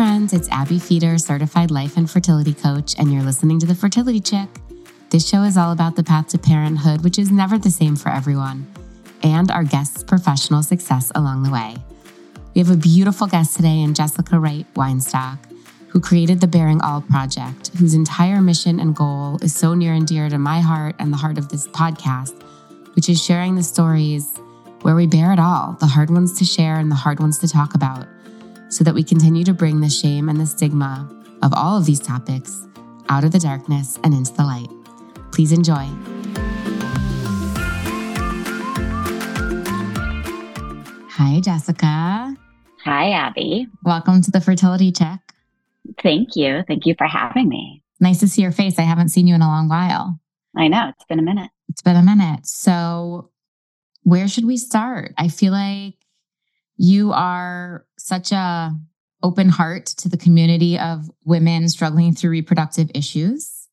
friends. It's Abbe Feder, certified life and fertility coach, and you're listening to The Fertility Chick. This show is all about the path to parenthood, which is never the same for everyone, and our guests' professional success along the way. We have a beautiful guest today in Jessica Wright Weinstock, who created the Bearing All Project, whose entire mission and goal is so near and dear to my heart and the heart of this podcast, which is sharing the stories where we bear it all the hard ones to share and the hard ones to talk about so that we continue to bring the shame and the stigma of all of these topics out of the darkness and into the light. Please enjoy. Hi, Jessica. Hi, Abbe. Welcome to the Fertility Chick. Thank you. Thank you for having me. Nice to see your face. I haven't seen you in a long while. I know. It's been a minute. It's been a minute. So, where should we start? I feel like you are such a open heart to the community of women struggling through reproductive issues.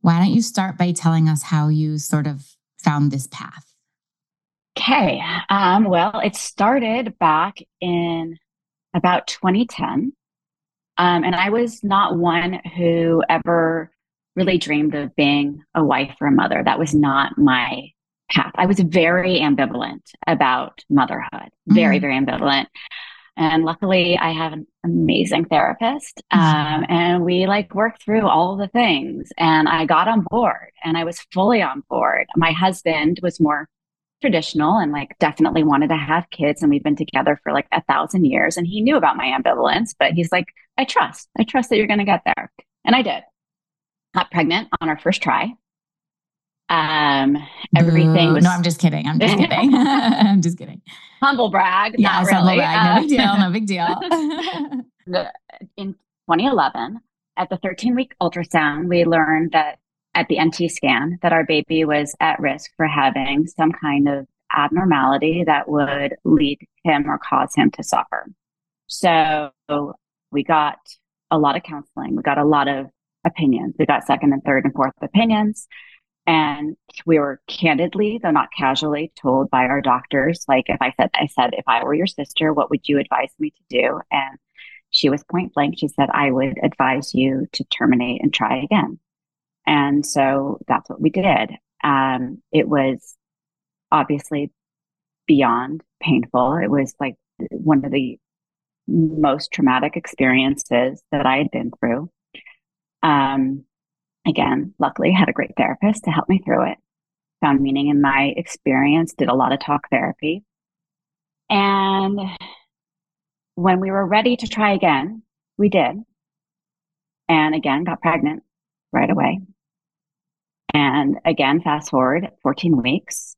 Why don't you start by telling us how you sort of found this path? Okay. Um, well, it started back in about 2010. Um, and I was not one who ever really dreamed of being a wife or a mother. That was not my path. I was very ambivalent about motherhood, very, mm-hmm. very ambivalent. And luckily, I have an amazing therapist. Um, and we like worked through all the things. And I got on board and I was fully on board. My husband was more traditional and like definitely wanted to have kids. And we've been together for like a thousand years. And he knew about my ambivalence, but he's like, I trust, I trust that you're going to get there. And I did. Got pregnant on our first try. Um, everything was. No, I'm just kidding. I'm just kidding. I'm just kidding. Humble brag. Yeah, not really. brag. No big deal. No big deal. in 2011, at the 13 week ultrasound, we learned that at the NT scan that our baby was at risk for having some kind of abnormality that would lead him or cause him to suffer. So we got a lot of counseling. We got a lot of opinions. We got second and third and fourth opinions. And we were candidly, though not casually, told by our doctors, like if I said, I said, if I were your sister, what would you advise me to do? And she was point blank. She said, I would advise you to terminate and try again. And so that's what we did. Um, it was obviously beyond painful. It was like one of the most traumatic experiences that I had been through. Um, again, luckily had a great therapist to help me through it. Found meaning in my experience, did a lot of talk therapy. And when we were ready to try again, we did. And again, got pregnant right away. And again, fast forward 14 weeks,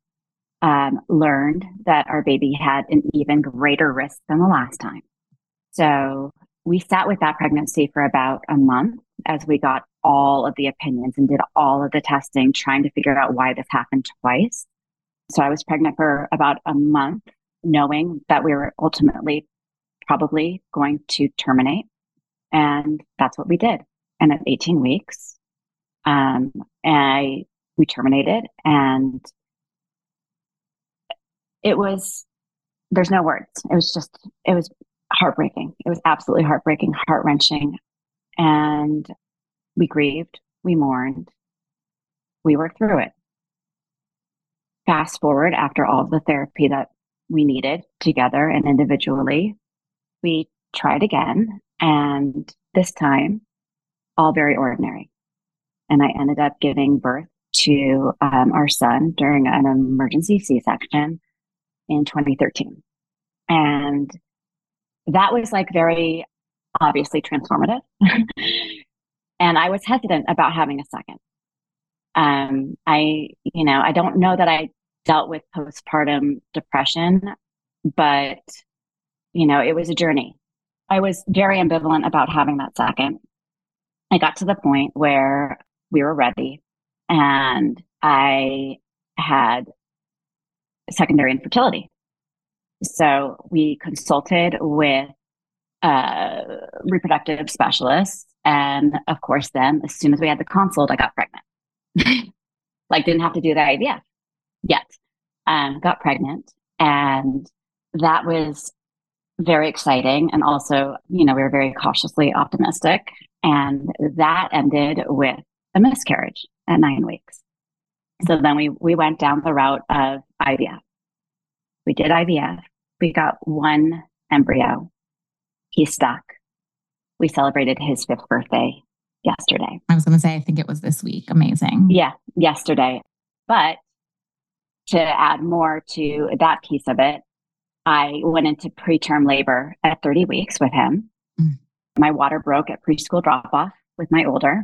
um, learned that our baby had an even greater risk than the last time. So we sat with that pregnancy for about a month as we got all of the opinions and did all of the testing, trying to figure out why this happened twice. So I was pregnant for about a month, knowing that we were ultimately probably going to terminate. And that's what we did. And at 18 weeks, um, I, we terminated and it was, there's no words. It was just, it was heartbreaking. It was absolutely heartbreaking, heart wrenching. And we grieved, we mourned, we worked through it. Fast forward after all the therapy that we needed together and individually, we tried again. And this time, all very ordinary. And I ended up giving birth to um, our son during an emergency C section in 2013. And that was like very obviously transformative. and I was hesitant about having a second. Um, I, you know, I don't know that I dealt with postpartum depression, but, you know, it was a journey. I was very ambivalent about having that second. I got to the point where we were ready and I had secondary infertility. So we consulted with uh, reproductive specialists. And of course, then as soon as we had the consult, I got pregnant. like didn't have to do the IVF yet. Um, got pregnant. And that was very exciting. And also, you know, we were very cautiously optimistic. And that ended with a miscarriage at nine weeks. So then we, we went down the route of IVF. We did IVF. We got one embryo. He stuck. We celebrated his fifth birthday yesterday. I was going to say, I think it was this week. Amazing. Yeah, yesterday. But to add more to that piece of it, I went into preterm labor at 30 weeks with him. Mm. My water broke at preschool drop off with my older.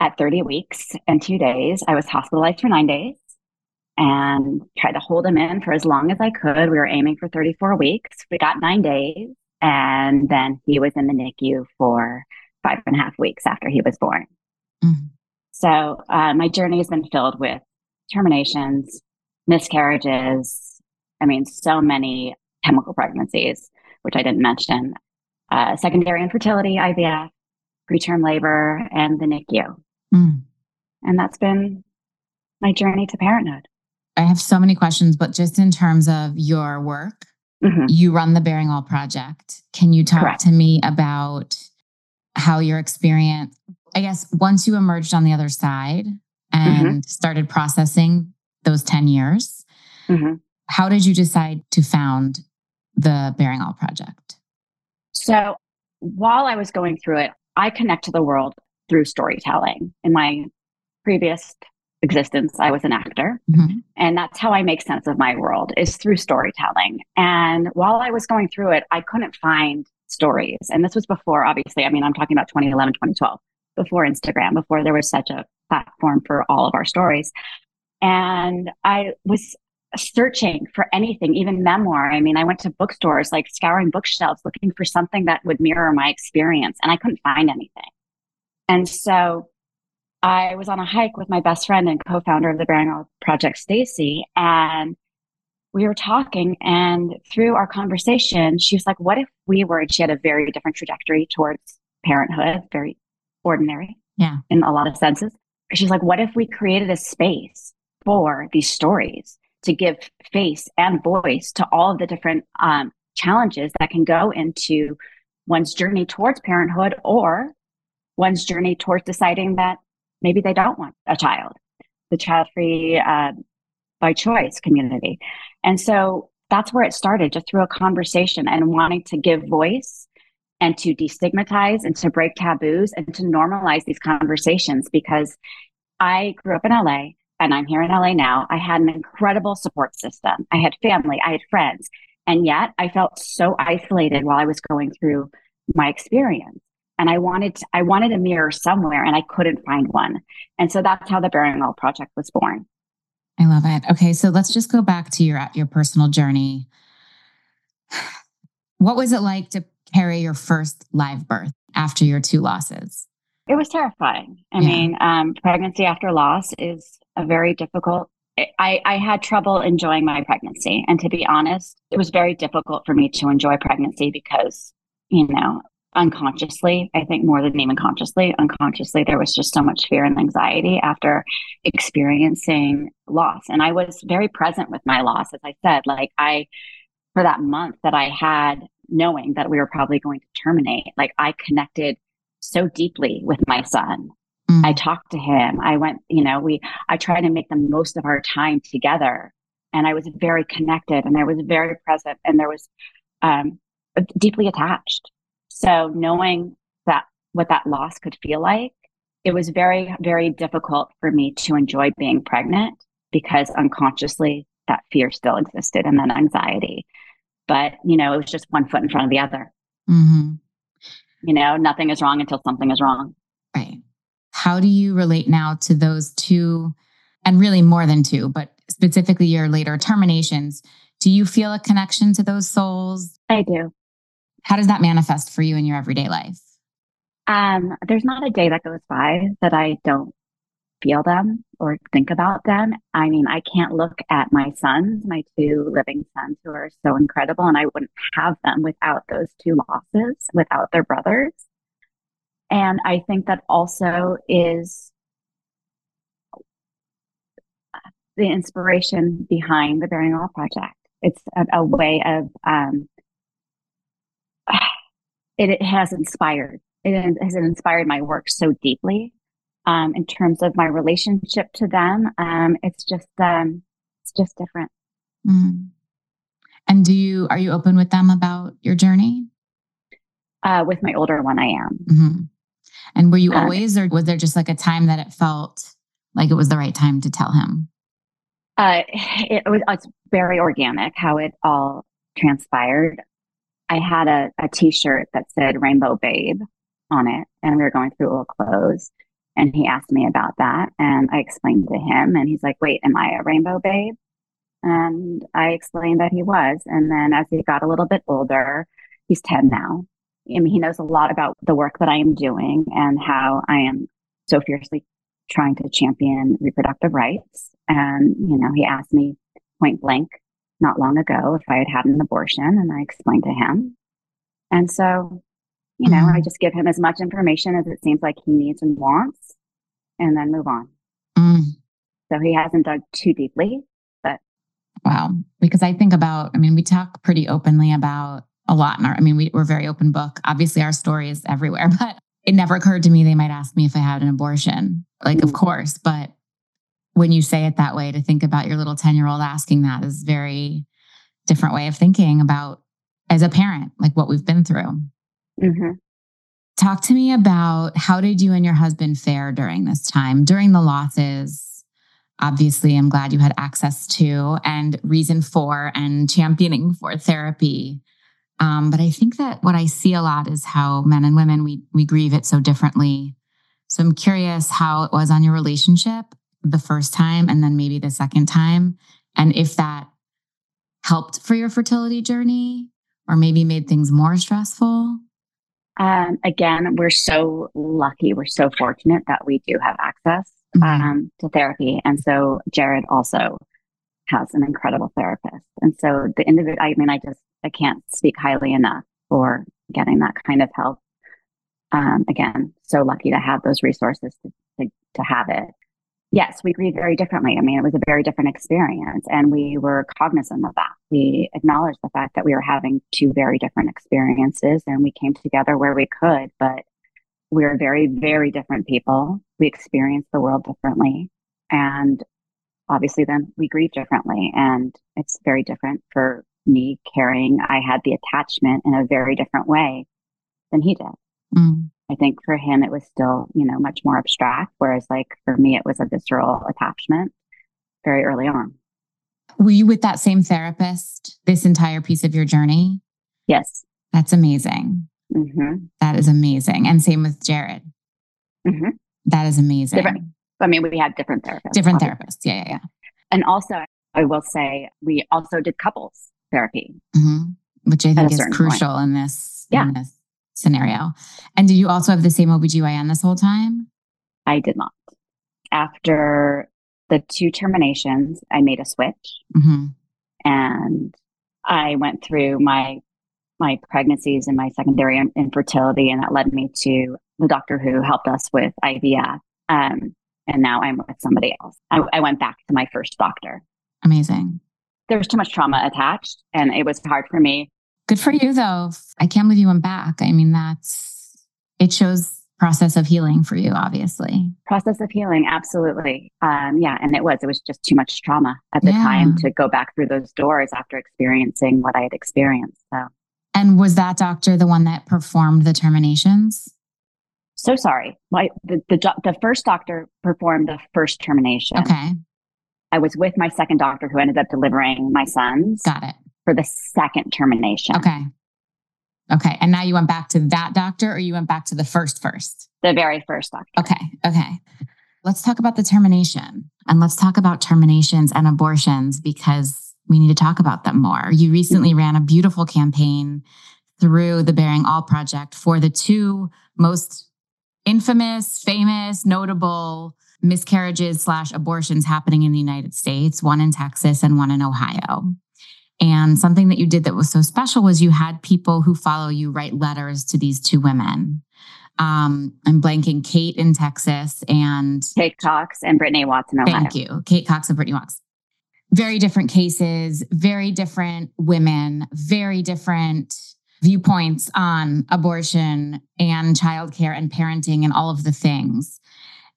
At 30 weeks and two days, I was hospitalized for nine days and tried to hold him in for as long as I could. We were aiming for 34 weeks. We got nine days. And then he was in the NICU for five and a half weeks after he was born. Mm-hmm. So uh, my journey has been filled with terminations, miscarriages. I mean, so many chemical pregnancies, which I didn't mention, uh, secondary infertility, IVF, preterm labor, and the NICU. Mm. And that's been my journey to parenthood. I have so many questions, but just in terms of your work, mm-hmm. you run the Bearing All Project. Can you talk Correct. to me about how your experience, I guess, once you emerged on the other side and mm-hmm. started processing those 10 years, mm-hmm. how did you decide to found the Bearing All Project? So while I was going through it, I connect to the world through storytelling. In my previous existence, I was an actor. Mm-hmm. And that's how I make sense of my world is through storytelling. And while I was going through it, I couldn't find stories. And this was before, obviously, I mean, I'm talking about 2011, 2012, before Instagram, before there was such a platform for all of our stories. And I was searching for anything, even memoir. I mean, I went to bookstores, like scouring bookshelves, looking for something that would mirror my experience, and I couldn't find anything. And so I was on a hike with my best friend and co-founder of the Bearing All Project, Stacy, and we were talking and through our conversation, she was like, what if we were, and she had a very different trajectory towards parenthood, very ordinary. Yeah. In a lot of senses. She's like, what if we created a space for these stories to give face and voice to all of the different um, challenges that can go into one's journey towards parenthood or one's journey towards deciding that maybe they don't want a child, the child free uh, by choice community. And so that's where it started, just through a conversation and wanting to give voice and to destigmatize and to break taboos and to normalize these conversations because I grew up in LA and I'm here in LA now. I had an incredible support system. I had family, I had friends, and yet I felt so isolated while I was going through my experience. And I wanted I wanted a mirror somewhere and I couldn't find one. And so that's how the Bearing All Project was born. I love it. Okay, so let's just go back to your your personal journey. What was it like to carry your first live birth after your two losses? It was terrifying. I yeah. mean, um, pregnancy after loss is a very difficult. I, I had trouble enjoying my pregnancy, and to be honest, it was very difficult for me to enjoy pregnancy because, you know, unconsciously, I think more than even consciously, unconsciously, there was just so much fear and anxiety after experiencing loss. And I was very present with my loss, as I said, like I, for that month that I had knowing that we were probably going to terminate, like I connected so deeply with my son. Mm. I talked to him. I went, you know, we, I tried to make the most of our time together. And I was very connected and I was very present and there was um, deeply attached. So knowing that what that loss could feel like, it was very, very difficult for me to enjoy being pregnant because unconsciously that fear still existed and then anxiety. But, you know, it was just one foot in front of the other. Mm-hmm. You know, nothing is wrong until something is wrong. Right. How do you relate now to those two, and really more than two, but specifically your later terminations? Do you feel a connection to those souls? I do. How does that manifest for you in your everyday life? Um, there's not a day that goes by that I don't feel them or think about them. I mean, I can't look at my sons, my two living sons who are so incredible, and I wouldn't have them without those two losses, without their brothers. And I think that also is the inspiration behind the Bearing All Project. It's a, a way of um, it, it has inspired. It has inspired my work so deeply. Um, in terms of my relationship to them, um, it's just um, it's just different. Mm. And do you are you open with them about your journey? Uh, with my older one, I am. Mm-hmm. And were you um, always, or was there just like a time that it felt like it was the right time to tell him? Uh, it, it was it's very organic how it all transpired. I had a a T-shirt that said "Rainbow Babe" on it, and we were going through old clothes, and he asked me about that, and I explained to him, and he's like, "Wait, am I a rainbow babe?" And I explained that he was, and then as he got a little bit older, he's ten now. I mean, he knows a lot about the work that I am doing and how I am so fiercely trying to champion reproductive rights. And, you know, he asked me point blank not long ago if I had had an abortion, and I explained to him. And so, you know, mm. I just give him as much information as it seems like he needs and wants, and then move on. Mm. So he hasn't dug too deeply, but. Wow. Because I think about, I mean, we talk pretty openly about a lot in our, I mean, we, we're very open book. Obviously, our story is everywhere, but it never occurred to me they might ask me if I had an abortion. Like, mm. of course, but when you say it that way, to think about your little 10 year old asking that is very different way of thinking about as a parent, like what we've been through. Mm-hmm. Talk to me about how did you and your husband fare during this time, during the losses? Obviously, I'm glad you had access to and reason for and championing for therapy. Um, but I think that what I see a lot is how men and women we we grieve it so differently. So I'm curious how it was on your relationship the first time and then maybe the second time, and if that helped for your fertility journey or maybe made things more stressful. Um, again, we're so lucky. We're so fortunate that we do have access mm-hmm. um, to therapy, and so Jared also has an incredible therapist. And so the individual, I mean, I just I can't speak highly enough for getting that kind of help. Um, again, so lucky to have those resources to, to, to have it. Yes, we grieve very differently. I mean, it was a very different experience and we were cognizant of that. We acknowledged the fact that we were having two very different experiences and we came together where we could, but we're very, very different people. We experience the world differently. And obviously then we grieve differently and it's very different for me carrying, I had the attachment in a very different way than he did. Mm. I think for him, it was still, you know, much more abstract. Whereas like for me, it was a visceral attachment very early on. Were you with that same therapist this entire piece of your journey? Yes. That's amazing. Mm-hmm. That is amazing. And same with Jared. Mm-hmm. That is amazing. Different. I mean, we had different therapists. Different obviously. therapists. Yeah, yeah, yeah. And also, I will say we also did couples therapy, mm-hmm. which I think is crucial point. in this, yeah. in this scenario. And did you also have the same OBGYN this whole time? I did not. After the two terminations, I made a switch mm-hmm. and I went through my my pregnancies and my secondary infertility, and that led me to the doctor who helped us with IVF. Um, and now I'm with somebody else. I, I went back to my first doctor. Amazing there was too much trauma attached and it was hard for me. Good for you though. I can't believe you went back. I mean, that's, it shows process of healing for you, obviously. Process of healing. Absolutely. Um, yeah. And it was, it was just too much trauma at the yeah. time to go back through those doors after experiencing what I had experienced. So. And was that doctor the one that performed the terminations? So sorry. My, the, the, the first doctor performed the first termination. Okay. I was with my second doctor who ended up delivering my sons. Got it. For the second termination. Okay. Okay. And now you went back to that doctor or you went back to the first first? The very first doctor. Okay. Okay. Let's talk about the termination and let's talk about terminations and abortions because we need to talk about them more. You recently mm-hmm. ran a beautiful campaign through the Bearing All Project for the two most infamous, famous, notable miscarriages slash abortions happening in the United States, one in Texas and one in Ohio. And something that you did that was so special was you had people who follow you write letters to these two women. Um, I'm blanking Kate in Texas and Kate Cox and Brittany Watts in Ohio. Thank you. Kate Cox and Brittany Watts. Very different cases, very different women, very different viewpoints on abortion and childcare and parenting and all of the things.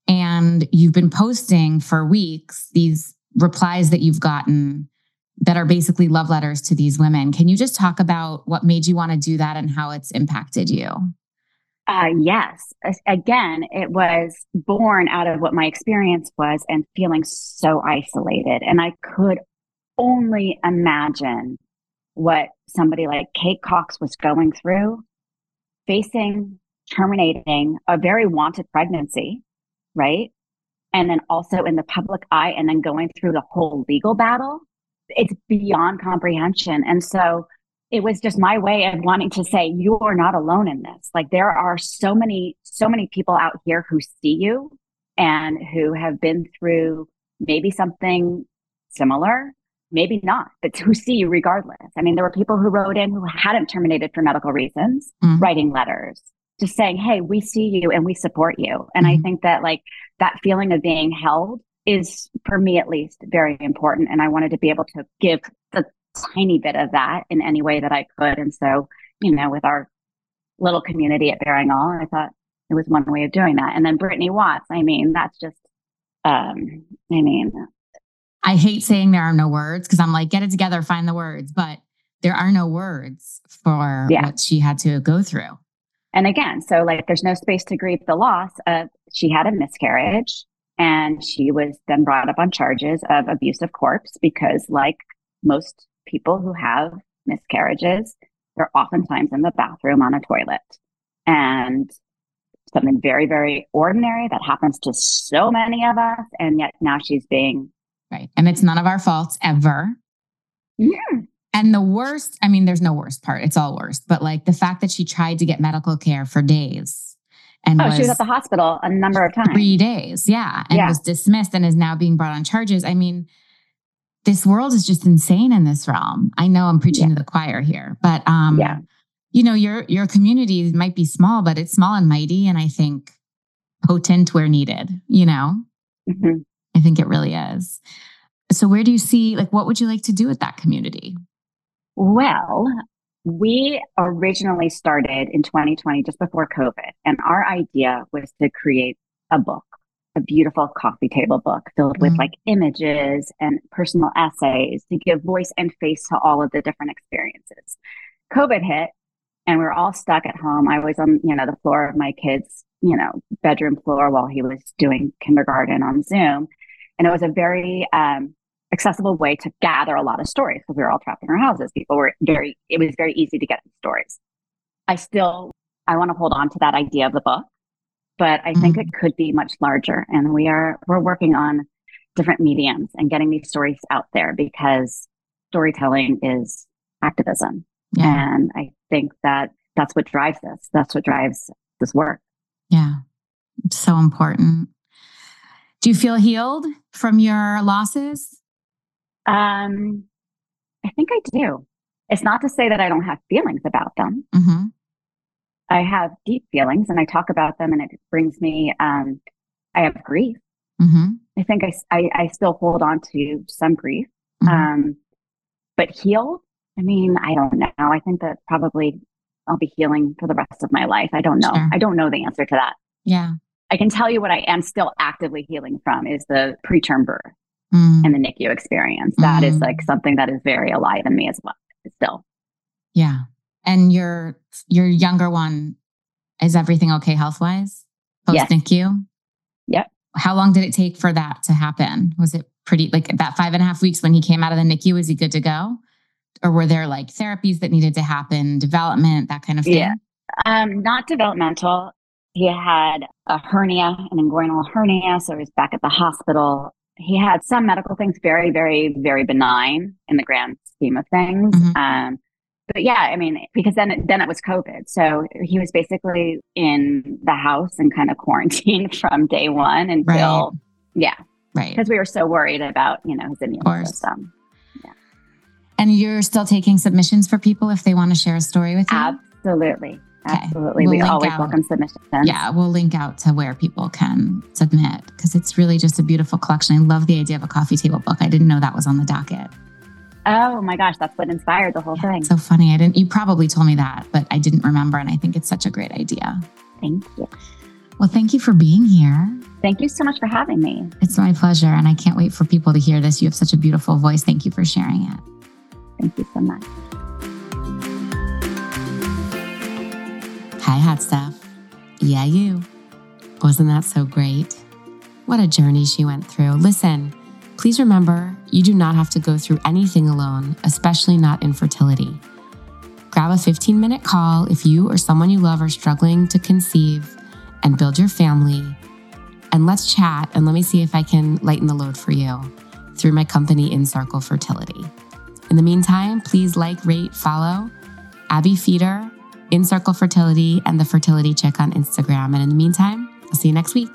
And you've been posting for weeks these replies that you've gotten that are basically love letters to these women. Can you just talk about what made you want to do that and how it's impacted you? Uh, yes. Again, it was born out of what my experience was and feeling so isolated. And I could only imagine what somebody like Kate Cox was going through, facing terminating a very wanted pregnancy, right? And then also in the public eye, and then going through the whole legal battle. It's beyond comprehension. And so it was just my way of wanting to say, you are not alone in this. Like there are so many, so many people out here who see you and who have been through maybe something similar maybe not, but who see you regardless. I mean, there were people who wrote in who hadn't terminated for medical reasons, mm-hmm. writing letters, just saying, Hey, we see you and we support you. And mm-hmm. I think that like that feeling of being held is for me at least very important. And I wanted to be able to give the tiny bit of that in any way that I could. And so, you know, with our little community at Bearing All, I thought it was one way of doing that. And then Brittany Watts, I mean, that's just um, I mean, I hate saying there are no words because I'm like, get it together, find the words, but there are no words for yeah. what she had to go through. And again, so like there's no space to grieve the loss of she had a miscarriage and she was then brought up on charges of abuse of corpse because like most people who have miscarriages, they're oftentimes in the bathroom on a toilet. And something very, very ordinary that happens to so many of us. And yet now she's being Right. And it's none of our faults ever. Yeah. And the worst, I mean, there's no worst part. It's all worst. But like the fact that she tried to get medical care for days and oh, was she was at the hospital a number of times. Three days. Yeah. And yeah. was dismissed and is now being brought on charges. I mean, this world is just insane in this realm. I know I'm preaching yeah. to the choir here, but um, yeah. you know, your your community might be small, but it's small and mighty, and I think potent where needed, you know? Mm-hmm. I think it really is. So, where do you see, like, what would you like to do with that community? Well, we originally started in 2020, just before COVID, and our idea was to create a book, a beautiful coffee table book filled with mm like images and personal essays to give voice and face to all of the different experiences. COVID hit and we are all stuck at home. I was on, you know, the floor of my kid's, you know, bedroom floor while he was doing kindergarten on Zoom. And it was a very um, accessible way to gather a lot of stories because we were all trapped in our houses. People were very, it was very easy to get stories. I still, I want to hold on to that idea of the book, but I mm-hmm. think it mm-hmm. could be much larger. And we are, we're working on different mediums and getting these stories out there because storytelling is activism. Yeah. And I think that that's what drives this. That's what drives this work. Yeah. It's so important. Do you feel healed from your losses? Um, I think I do. It's not to say that I don't have feelings about them. Mm-hmm. I have deep feelings and I talk about them and it brings me, um, I have grief. Mm-hmm. I think I, I, I, still hold on to some grief. Mm-hmm. Um, but heal, I mean, I don't know. I think that probably I'll be healing for the rest of my life. I don't know. Sure. I don't know the answer to that. Yeah. I can tell you what I am still actively healing from is the preterm birth mm. and the NICU experience. That mm. is like something that is very alive in me as well. Still. Yeah. And your your younger one, is everything okay health wise? Post yes. NICU? Yep. How long did it take for that to happen? Was it pretty like that five and a half weeks when he came out of the NICU? Was he good to go? Or were there like therapies that needed to happen, development, that kind of thing? Yeah. Um, not developmental. He had a hernia, an inguinal hernia. So he was back at the hospital. He had some medical things, very, very, very benign in the grand scheme of things. Mm-hmm. Um, but yeah, I mean, because then it, then it was COVID, so he was basically in the house and kind of quarantined from day one until right. yeah, right, because we were so worried about you know his immune system. Yeah, and you're still taking submissions for people if they want to share a story with you. Absolutely. Absolutely. We'll we always out. welcome submissions. Yeah, we'll link out to where people can submit because it's really just a beautiful collection. I love the idea of a coffee table book. I didn't know that was on the docket. Oh my gosh, that's what inspired the whole Yeah, thing. so funny. I didn't. You probably told me that, but I didn't remember, and I think it's such a great idea. Thank you. Well, thank you for being here. Thank you so much for having me. It's my pleasure, and I can't wait for people to hear this. You have such a beautiful voice. Thank you for sharing it. Thank you so much. Hi, hot stuff. Yeah, you. Wasn't that so great? What a journey she went through. Listen, please remember you do not have to go through anything alone, especially not infertility. Grab a 15 minute call if you or someone you love are struggling to conceive and build your family. And let's chat and let me see if I can lighten the load for you through my company, In Circle Fertility. In the meantime, please like, rate, follow Abbe Feder, In Circle Fertility, and The Fertility Chick on Instagram. And in the meantime, I'll see you next week.